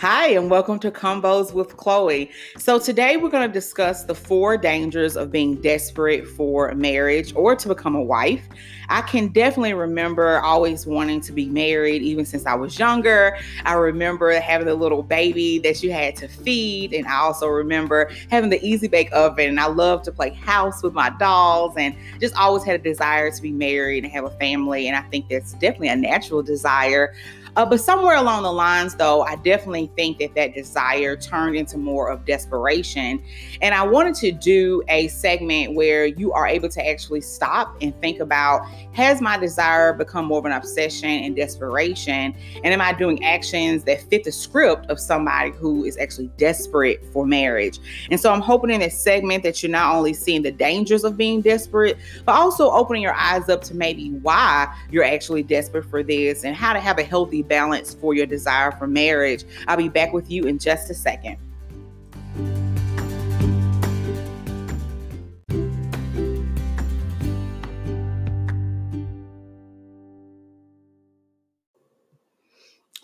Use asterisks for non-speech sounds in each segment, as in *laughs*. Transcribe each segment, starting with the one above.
Hi, and welcome to Convos with Chloe. So, today we're going to discuss the four dangers of being desperate for marriage or to become a wife. I can definitely remember always wanting to be married, even since I was younger. I remember having a little baby that you had to feed, and I also remember having the easy bake oven. And I loved to play house with my dolls, and just always had a desire to be married and have a family. And I think that's definitely a natural desire. Uh, but somewhere along the lines, though, I definitely think that that desire turned into more of desperation. And I wanted to do a segment where you are able to actually stop and think about has my desire become more of an obsession and desperation? And am I doing actions that fit the script of somebody who is actually desperate for marriage? And so I'm hoping in this segment that you're not only seeing the dangers of being desperate, but also opening your eyes up to maybe why you're actually desperate for this and how to have a healthy balance for your desire for marriage. I'll be back with you in just a second.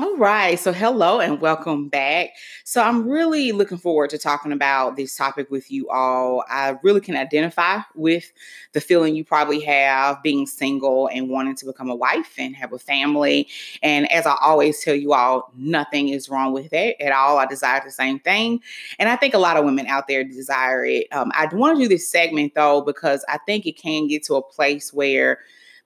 All right. So, hello and welcome back. So, I'm really looking forward to talking about this topic with you all. I really can identify with the feeling you probably have being single and wanting to become a wife and have a family. And as I always tell you all, nothing is wrong with it at all. I desire the same thing. And I think a lot of women out there desire it. Um, I want to do this segment though, because I think it can get to a place where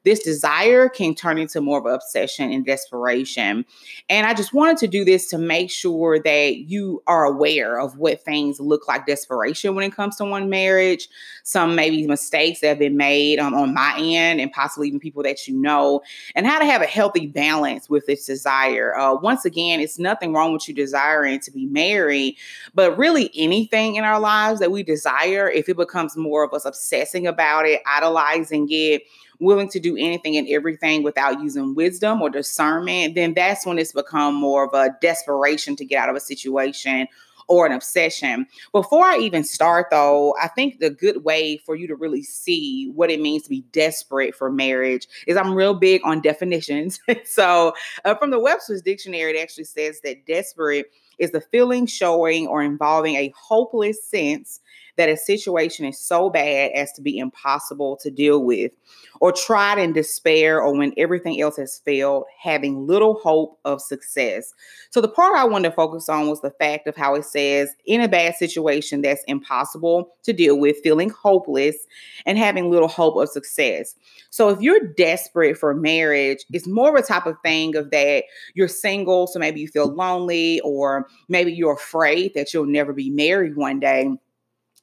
this desire can turn into more of an obsession and desperation. And I just wanted to do this to make sure that you are aware of what things look like desperation when it comes to one marriage, some maybe mistakes that have been made um, on my end, and possibly even people that you know, and how to have a healthy balance with this desire. Uh, once again, it's nothing wrong with you desiring to be married, but really anything in our lives that we desire, if it becomes more of us obsessing about it, idolizing it, willing to do anything and everything without using wisdom or discernment, then that's when it's become more of a desperation to get out of a situation or an obsession. Before I even start, though, I think the good way for you to really see what it means to be desperate for marriage is I'm real big on definitions. *laughs* so, uh, from the Webster's Dictionary, it actually says that desperate is the feeling showing or involving a hopeless sense that a situation is so bad as to be impossible to deal with, or tried in despair, or when everything else has failed, having little hope of success. So, the part I wanted to focus on was the fact of how it says, in a bad situation that's impossible to deal with, feeling hopeless, and having little hope of success. So, if you're desperate for marriage, it's more of a type of thing of that you're single, so maybe you feel lonely, or maybe you're afraid that you'll never be married one day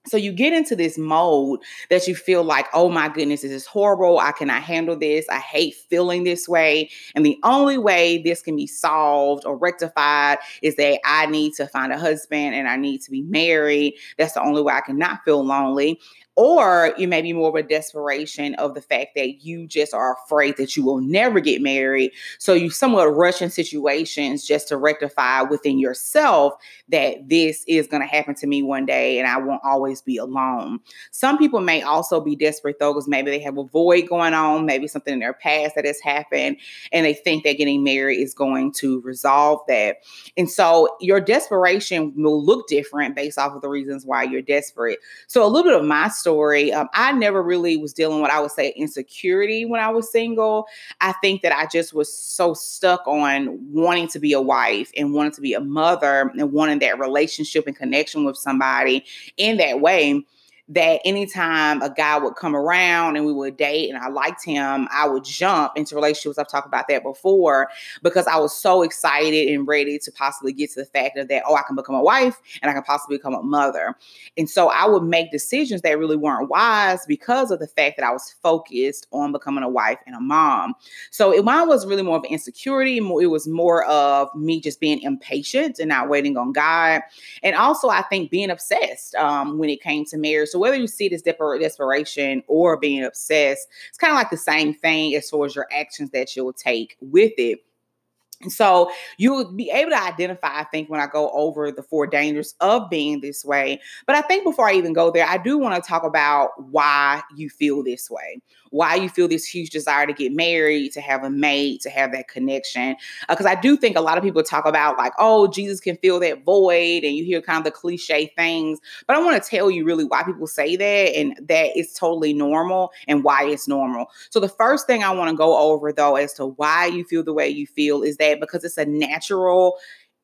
so you get into this mode that you feel like, oh my goodness, this is horrible. I cannot handle this. I hate feeling this way. And the only way this can be solved or rectified is that I need to find a husband and I need to be married. That's the only way I cannot feel lonely or you may be more of a desperation of the fact that you just are afraid that you will never get married. So you somewhat rush in situations just to rectify within yourself that this is going to happen to me one day and I won't always be alone. Some people may also be desperate though, because maybe they have a void going on, maybe something in their past that has happened, and they think that getting married is going to resolve that. And so your desperation will look different based off of the reasons why you're desperate. So a little bit of my story, um, I never really was dealing with, I would say, insecurity when I was single. I think that I just was so stuck on wanting to be a wife and wanting to be a mother and wanting that relationship and connection with somebody in that way that anytime a guy would come around and we would date and I liked him, I would jump into relationships. I've talked about that before because I was so excited and ready to possibly get to the fact of that, oh, I can become a wife and I can possibly become a mother. And so I would make decisions that really weren't wise because of the fact that I was focused on becoming a wife and a mom. So it, mine was really more of insecurity. More, It was more of me just being impatient and not waiting on God. And also, I think being obsessed um, when it came to marriage. So whether you see this desperation or being obsessed, it's kind of like the same thing as far as your actions that you'll take with it. So you will be able to identify, I think, when I go over the four dangers of being this way. But I think before I even go there, I do want to talk about why you feel this way why you feel this huge desire to get married, to have a mate, to have that connection. Because uh, I do think a lot of people talk about, like, oh, Jesus can fill that void, and you hear kind of the cliche things. But I want to tell you really why people say that and that it's totally normal and why it's normal. So, the first thing I want to go over, though, as to why you feel the way you feel is that because it's a natural,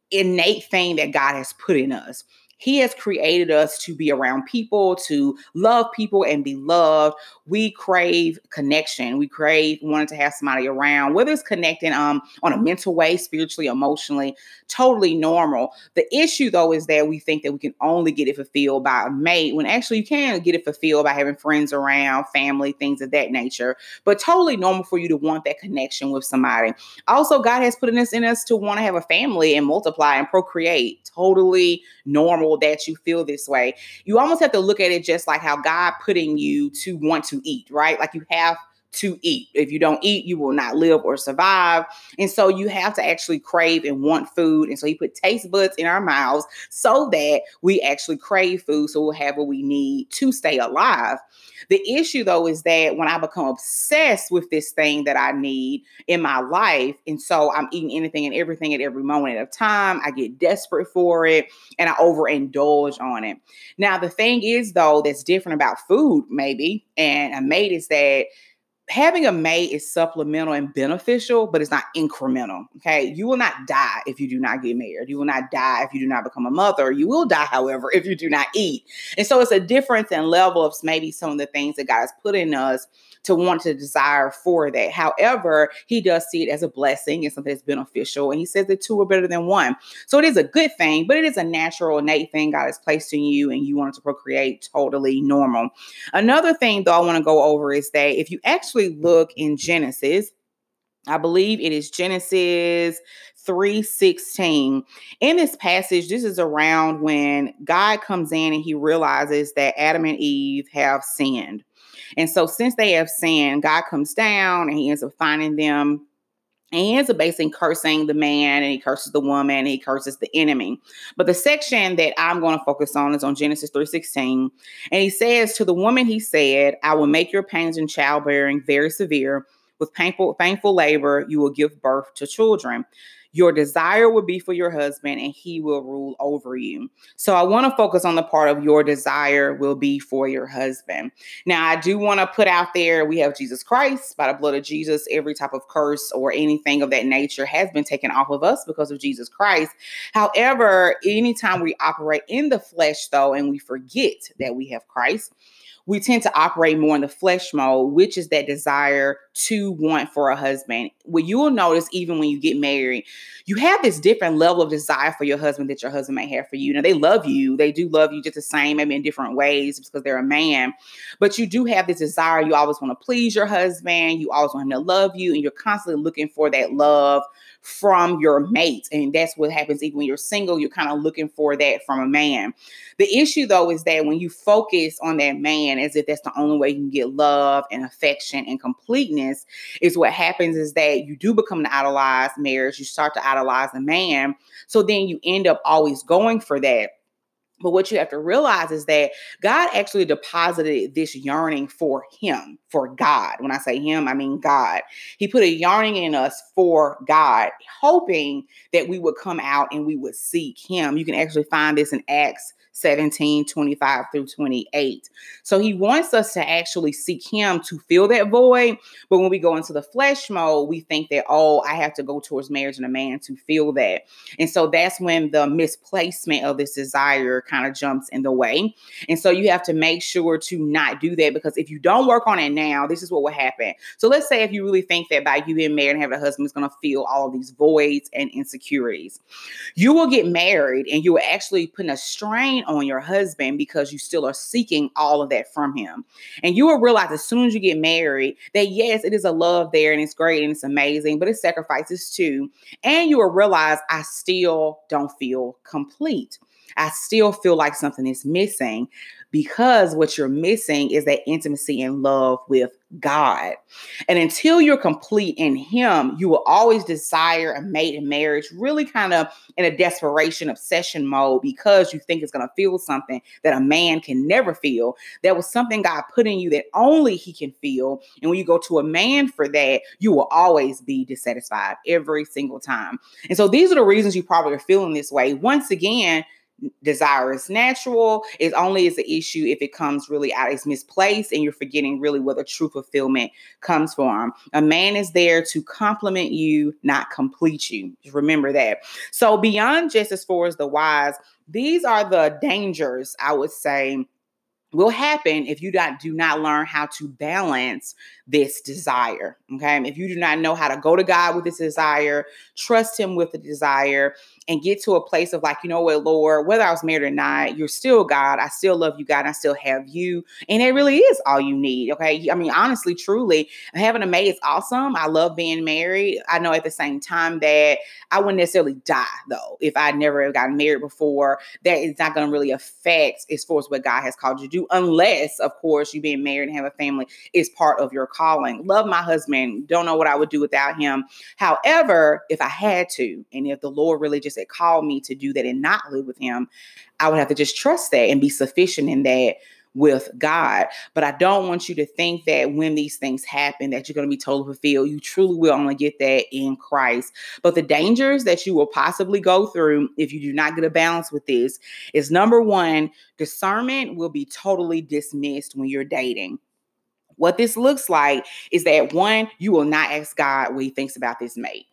innate thing that God has put in us. He has created us to be around people, to love people and be loved. We crave connection. We crave wanting to have somebody around, whether it's connecting um, on a mental way, spiritually, emotionally, totally normal. The issue though is that we think that we can only get it fulfilled by a mate when actually you can get it fulfilled by having friends around, family, things of that nature. But totally normal for you to want that connection with somebody. Also, God has put this in us to want to have a family and multiply and procreate. Totally normal that you feel this way. You almost have to look at it just like how God putting you to want to eat, right? Like you have to eat. If you don't eat, you will not live or survive. And so you have to actually crave and want food. And so he put taste buds in our mouths so that we actually crave food. So we'll have what we need to stay alive. The issue though is that when I become obsessed with this thing that I need in my life, and so I'm eating anything and everything at every moment of time, I get desperate for it and I overindulge on it. Now, the thing is though, that's different about food, maybe, and a mate is that having a mate is supplemental and beneficial, but it's not incremental. Okay. You will not die if you do not get married. You will not die if you do not become a mother. You will die, however, if you do not eat. And so it's a difference in level of maybe some of the things that God has put in us to want to desire for that. However, he does see it as a blessing and something that's beneficial. And he says that two are better than one. So it is a good thing, but it is a natural, innate thing God has placed in you and you want to procreate totally normal. Another thing, though, I want to go over is that if you actually look in Genesis, I believe it is Genesis 3:16. In this passage, this is around when God comes in and he realizes that Adam and Eve have sinned. And so, since they have sinned, God comes down and he ends up finding them. And he ends up basically cursing the man and he curses the woman and he curses the enemy. But the section that I'm going to focus on is on Genesis 3:16. And he says, To the woman, he said, I will make your pains in childbearing very severe. With painful, painful labor, you will give birth to children. Your desire will be for your husband, and he will rule over you. So I want to focus on the part of your desire will be for your husband. Now, I do want to put out there we have Jesus Christ. By the blood of Jesus, every type of curse or anything of that nature has been taken off of us because of Jesus Christ. However, anytime we operate in the flesh, though, and we forget that we have Christ, we tend to operate more in the flesh mode, which is that desire to want for a husband. What you will notice, even when you get married, you have this different level of desire for your husband that your husband may have for you. Now, they love you, they do love you just the same, maybe in different ways because they're a man, but you do have this desire. You always want to please your husband, you always want him to love you, and you're constantly looking for that love from your mate. And that's what happens even when you're single, you're kind of looking for that from a man. The issue though is that when you focus on that man as if that's the only way you can get love and affection and completeness, is what happens is that you do become an idolized marriage. You start to idolize the man. So then you end up always going for that but what you have to realize is that God actually deposited this yearning for Him, for God. When I say Him, I mean God. He put a yearning in us for God, hoping that we would come out and we would seek Him. You can actually find this in Acts 17, 25 through 28. So he wants us to actually seek him to fill that void. But when we go into the flesh mode, we think that, oh, I have to go towards marriage and a man to feel that. And so that's when the misplacement of this desire kind of jumps in the way. And so you have to make sure to not do that because if you don't work on it now, this is what will happen. So let's say if you really think that by you being married and having a husband is going to fill all of these voids and insecurities, you will get married and you will actually put a strain on your husband because you still are seeking all of that from him. And you will realize as soon as you get married that yes, it is a love there and it's great and it's amazing, but it sacrifices too. And you will realize I still don't feel complete. I still feel like something is missing because what you're missing is that intimacy and love with God. And until you're complete in Him, you will always desire a mate in marriage, really kind of in a desperation, obsession mode, because you think it's going to feel something that a man can never feel. That was something God put in you that only He can feel. And when you go to a man for that, you will always be dissatisfied every single time. And so these are the reasons you probably are feeling this way. Once again, desire is natural. It only is an issue if it comes really out as misplaced and you're forgetting really where the true fulfillment comes from. A man is there to complement you, not complete you. Just remember that. So beyond just as far as the wise, these are the dangers, I would say, will happen if you do not learn how to balance this desire. Okay. If you do not know how to go to God with this desire, trust Him with the desire, and get to a place of like, you know what, Lord, whether I was married or not, you're still God. I still love you, God. I still have you. And it really is all you need. Okay. I mean, honestly, truly, having a mate is awesome. I love being married. I know at the same time that I wouldn't necessarily die though if I never gotten married before. That is not going to really affect as far as what God has called you to do, unless, of course, you being married and have a family is part of your calling. Love my husband. Don't know what I would do without him. However, if I had to, and if the Lord really just had called me to do that and not live with him, I would have to just trust that and be sufficient in that with God. But I don't want you to think that when these things happen that you're going to be totally fulfilled. You truly will only get that in Christ. But the dangers that you will possibly go through if you do not get a balance with this is number 1, discernment will be totally dismissed when you're dating. What this looks like is that one, you will not ask God what he thinks about this mate.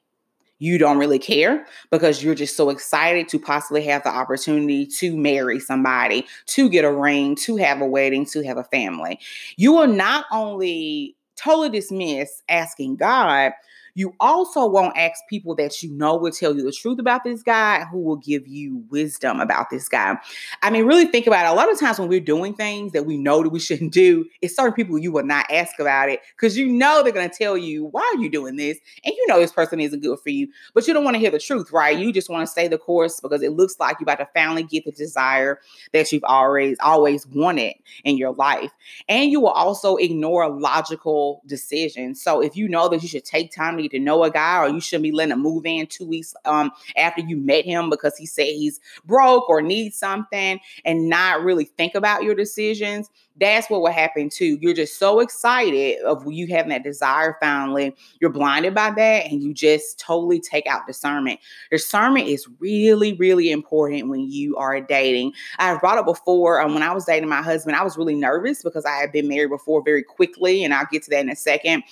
You don't really care because you're just so excited to possibly have the opportunity to marry somebody, to get a ring, to have a wedding, to have a family. You will not only totally dismiss asking God, you also won't ask people that you know will tell you the truth about this guy, who will give you wisdom about this guy. I mean, really think about it. A lot of times when we're doing things that we know that we *laughs* shouldn't do, it's certain people you will not ask about it because you know they're going to tell you, why are you doing this? And you know this person isn't good for you, but you don't want to hear the truth, right? You just want to stay the course because it looks like you're about to finally get the desire that you've always always wanted in your life. And you will also ignore logical decisions. So if you know that you should take time to to know a guy or you shouldn't be letting him move in two weeks um, after you met him because he said he's broke or needs something and not really think about your decisions that's what will happen too. You're just so excited of you having that desire finally. You're blinded by that and you just totally take out discernment. Discernment is really, really important when you are dating. I've brought up before um, when I was dating my husband, I was really nervous because I had been married before very quickly, and I'll get to that in a second.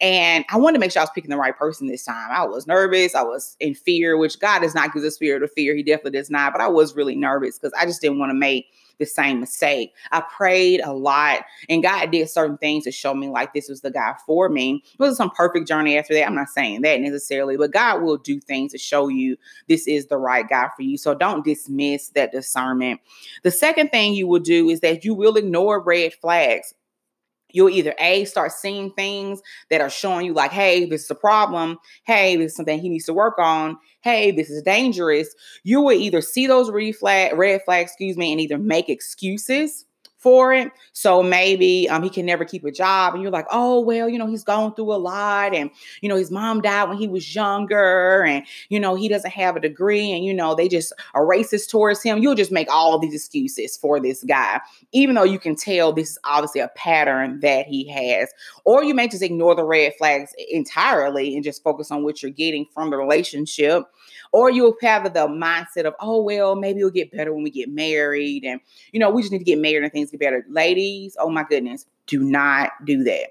And I wanted to make sure I was picking the right person this time. I was nervous, I was in fear, which God does not give a spirit of fear. He definitely does not, but I was really nervous because I just didn't want to make the same mistake. I prayed a lot and God did certain things to show me like this was the guy for me. It was some perfect journey after that. I'm not saying that necessarily, but God will do things to show you this is the right guy for you. So don't dismiss that discernment. The second thing you will do is that you will ignore red flags you'll either a start seeing things that are showing you like hey this is a problem. Hey this is something he needs to work on. Hey, this is dangerous, you will either see those red flag, red flags, excuse me, and either make excuses for it. So maybe um, he can never keep a job, and you're like, oh well, you know, he's gone through a lot, and you know, his mom died when he was younger, and you know, he doesn't have a degree, and you know, they just are racist towards him. You'll just make all these excuses for this guy, even though you can tell this is obviously a pattern that he has. Or you may just ignore the red flags entirely and just focus on what you're getting from the relationship. Or you'll have the mindset of, oh well, maybe it'll get better when we get married, and you know, we just need to get married and things get better. Ladies, oh my goodness, do not do that.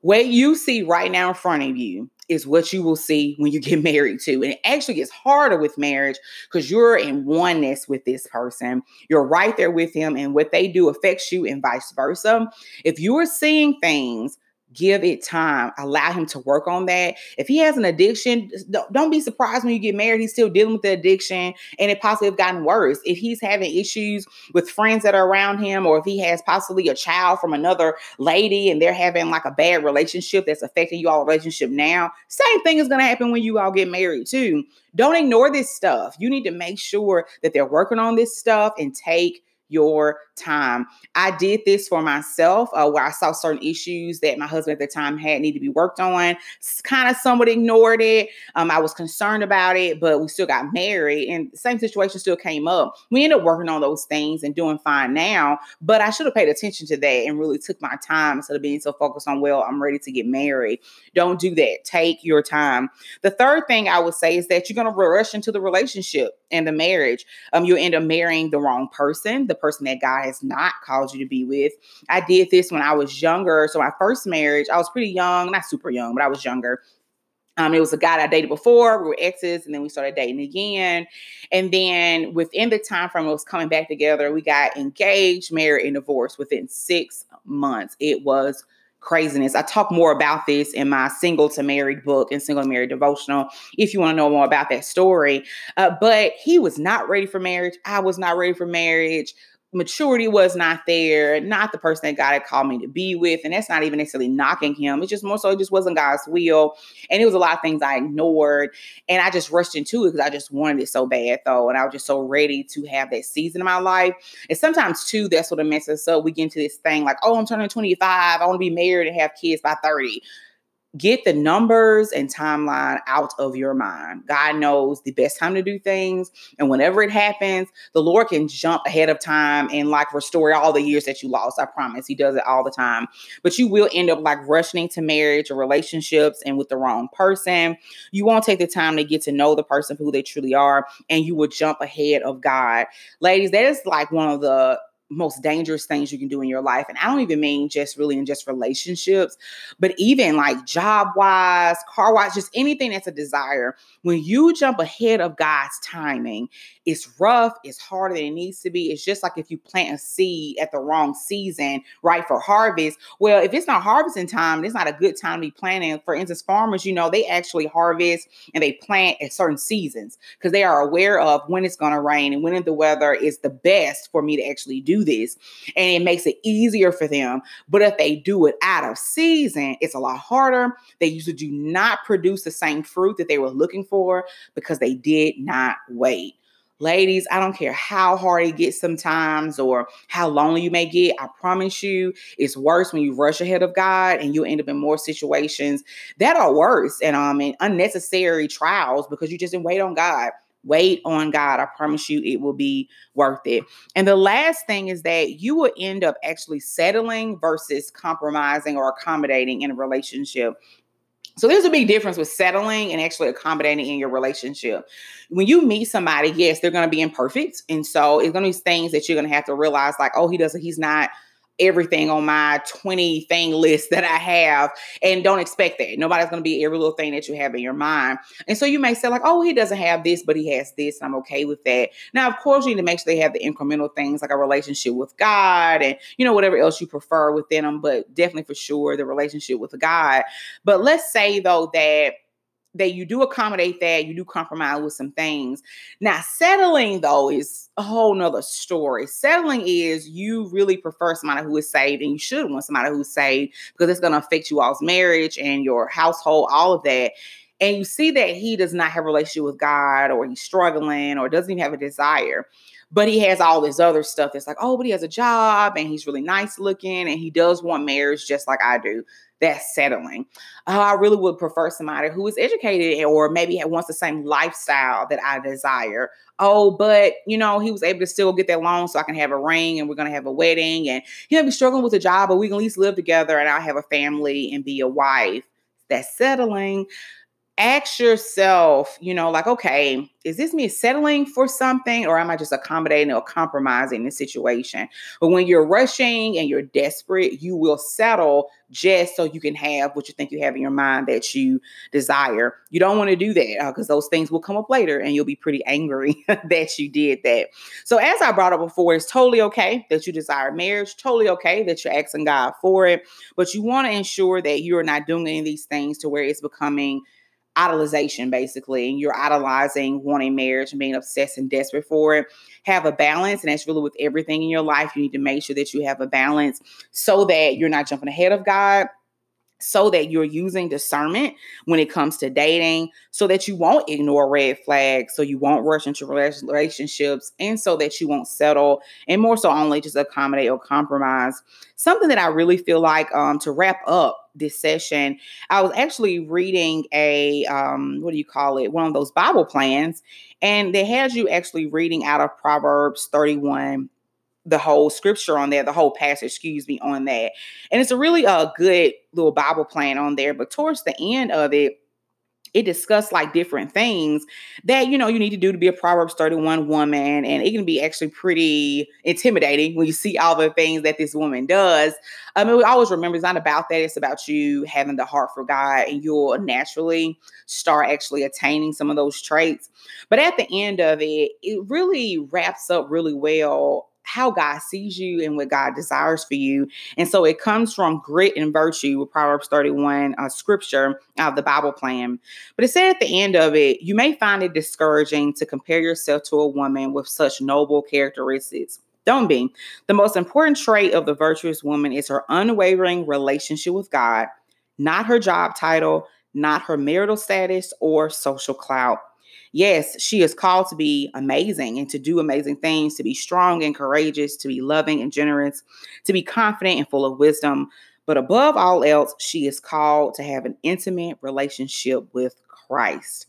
What you see right now in front of you is what you will see when you get *laughs* married to. And it actually gets harder with marriage because you're in oneness with this person. You're right there with him, and what they do affects you, and vice versa. If you are seeing things give it time allow him to work on that. If he has an addiction don't be surprised when you get married he's still dealing with the addiction and it possibly have gotten worse. If he's having issues with friends that are around him or if he has possibly a child from another lady and they're having like a bad relationship that's affecting you all relationship now same thing is going to happen when you all get married too. Don't ignore this stuff. You need to make sure that they're working on this stuff and take your time. I did this for myself uh, where I saw certain issues that my husband at the time had need to be worked on. Kind of somewhat ignored it. Um, I was concerned about it, but we still got married and same situation still came up. We ended up working on those things and doing fine now, but I should have paid attention to that and really took my time instead of being so focused on, well, I'm ready to get married. Don't do that. Take your time. The third thing I would say is that you're going to rush into the relationship and the marriage. Um, you'll end up marrying the wrong person, the person that God has not called you to be with. I did this when I was younger. So my first marriage, I was pretty young, not super young, but I was younger. Um, it was a guy I dated before. We were exes, and then we started dating again. And then within the time frame, it was coming back together. We got engaged, married, and divorced within six months. It was craziness. I talk more about this in my single to married book and single to married devotional if you want to know more about that story. Uh, but he was not ready for marriage. I was not ready for marriage maturity was not there, not the person that God had called me to be with. And that's not even necessarily knocking him. It's just more so it just wasn't God's will. And it was a lot of things I ignored. And I just rushed into it because I just wanted it so bad though. And I was just so ready to have that season in my life. And sometimes too, that's what it messes us up. We get into this thing like, oh, I'm turning 25. I want to be married and have kids by 30 get the numbers and timeline out of your mind. God knows the best time to do things. And whenever it happens, the Lord can jump ahead of time and like restore all the years that you lost. I promise. He does it all the time. But you will end up like rushing into marriage or relationships and with the wrong person. You won't take the time to get to know the person who they truly are. And you will jump ahead of God. Ladies, that is like one of the most dangerous things you can do in your life. And I don't even mean just really in just relationships, but even like job wise, car wise, just anything that's a desire. When you jump ahead of God's timing, it's rough, it's harder than it needs to be. It's just like if you plant a seed at the wrong season, right, for harvest. Well, if it's not harvesting time, it's not a good time to be planting. For instance, farmers, you know, they actually harvest and they plant at certain seasons because they are aware of when it's going to rain and when the weather is the best for me to actually do this. And it makes it easier for them. But if they do it out of season, it's a lot harder. They usually do not produce the same fruit that they were looking for because they did not wait. Ladies, I don't care how hard it gets sometimes or how lonely you may get. I promise you, it's worse when you rush ahead of God and you end up in more situations that are worse and um and unnecessary trials because you just didn't wait on God. Wait on God. I promise you it will be worth it. And the last thing is that you will end up actually settling versus compromising or accommodating in a relationship. So there's a big difference with settling and actually accommodating in your relationship. When you meet somebody, yes, they're going to be imperfect. And so it's going to be things that you're going to have to realize like, oh, he doesn't, he's not everything on my 20 thing list that I have and don't expect that. Nobody's going to be every little thing that you have in your mind. And so you may say like, oh, he doesn't have this, but he has this. And I'm okay with that. Now, of course, you need to make sure they have the incremental things like a relationship with God and, you know, whatever else you prefer within them, but definitely for sure the relationship with God. But let's say though that that you do accommodate that, you do compromise with some things. Now, settling though is a whole nother story. Settling is you really prefer somebody who is saved, and you should want somebody who's saved because it's going to affect you all's marriage and your household, all of that. And you see that he does not have a relationship with God, or he's struggling, or doesn't even have a desire but he has all this other stuff that's like, oh, but he has a job and he's really nice looking and he does want marriage just like I do that's settling. Uh, I really would prefer somebody who is educated or maybe wants the same lifestyle that I desire. Oh, but you know, he was able to still get that loan so I can have a ring and we're gonna have a wedding and he'll be struggling with a job, but we can at least live together and I'll have a family and be a wife. That's settling ask yourself, you know, like, okay, is this me settling for something or am I just accommodating or compromising the situation? But when you're rushing and you're desperate, you will settle just so you can have what you think you have in your mind that you desire. You don't want to do that because uh, those things will come up later and you'll be pretty angry *laughs* that you did that. So, as I brought up before, it's totally okay that you desire marriage, totally okay that you're asking God for it, but you want to ensure that you're not doing any of these things to where it's becoming idolization basically and you're idolizing wanting marriage and being obsessed and desperate for it have a balance and that's really with everything in your life you need to make sure that you have a balance so that you're not jumping ahead of god so that you're using discernment when it comes to dating, so that you won't ignore red flags, so you won't rush into relationships, and so that you won't settle, and more so only just accommodate or compromise. Something that I really feel like um, to wrap up this session, I was actually reading a um, what do you call it? One of those Bible plans, and they had you actually reading out of Proverbs 31 the whole scripture on there, the whole passage, excuse me, on that. And it's a really a uh, good little Bible plan on there. But towards the end of it, it discussed like different things that you know you need to do to be a Proverbs 31 woman, and it can be actually pretty intimidating when you see all the things that this woman does. Um, I mean, we always remember it's not about that; it's about you having the heart for God, and you'll naturally start actually attaining some of those traits. But at the end of it, it really wraps up really well how God sees you and what God desires for you. And so it comes from grit and virtue with Proverbs 31 uh, scripture of the Bible plan. But it said at the end of it, you may find it discouraging to compare yourself to a woman with such noble characteristics. Don't be. The most important trait of the virtuous woman is her unwavering relationship with God, not her job title, not her marital status or social clout. Yes, she is called to be amazing and to do amazing things, to be strong and courageous, to be loving and generous, to be confident and full of wisdom. But above all else, she is called to have an intimate relationship with Christ.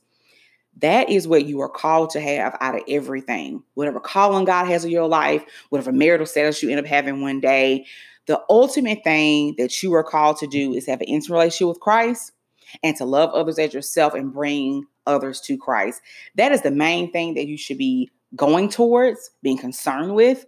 That is what you are called to have out of everything. Whatever calling God has in your life, whatever marital status you end up having one day, the ultimate thing that you are called to do is have an intimate relationship with Christ and to love others as yourself and bring others to Christ. That is the main thing that you should be going towards, being concerned with.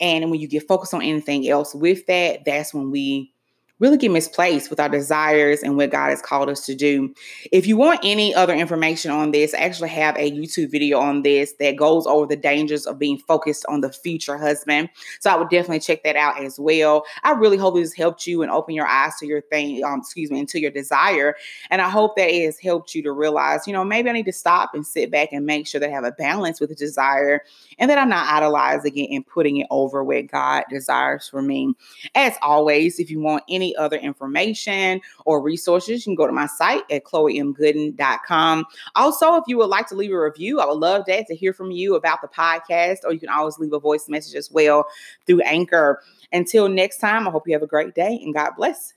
And when you get focused on anything else with that, that's when we really get misplaced with our desires and what God has called us to do. If you want any other information on this, I actually have a YouTube video on this that goes over the dangers of being focused on the future husband. So I would definitely check that out as well. I really hope this helped you and open your eyes to your thing, um, excuse me, into your desire. And I hope that it has helped you to realize, you know, maybe I need to stop and sit back and make sure that I have a balance with the desire and that I'm not idolizing it and putting it over what God desires for me. As always, if you want any any other information or resources, you can go to my site at chloemgooden.com. Also, if you would like to leave a review, I would love that to hear from you about the podcast, or you can always leave a voice message as well through Anchor. Until next time, I hope you have a great day and God bless.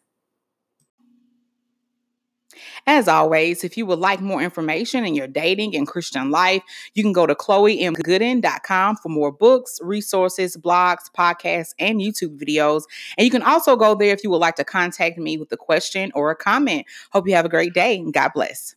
As always, if you would like more information in your dating and Christian life, you can go to chloemgooden.com for more books, resources, blogs, podcasts, and YouTube videos. And you can also go there if you would like to contact me with a question or a comment. Hope you have a great day and God bless.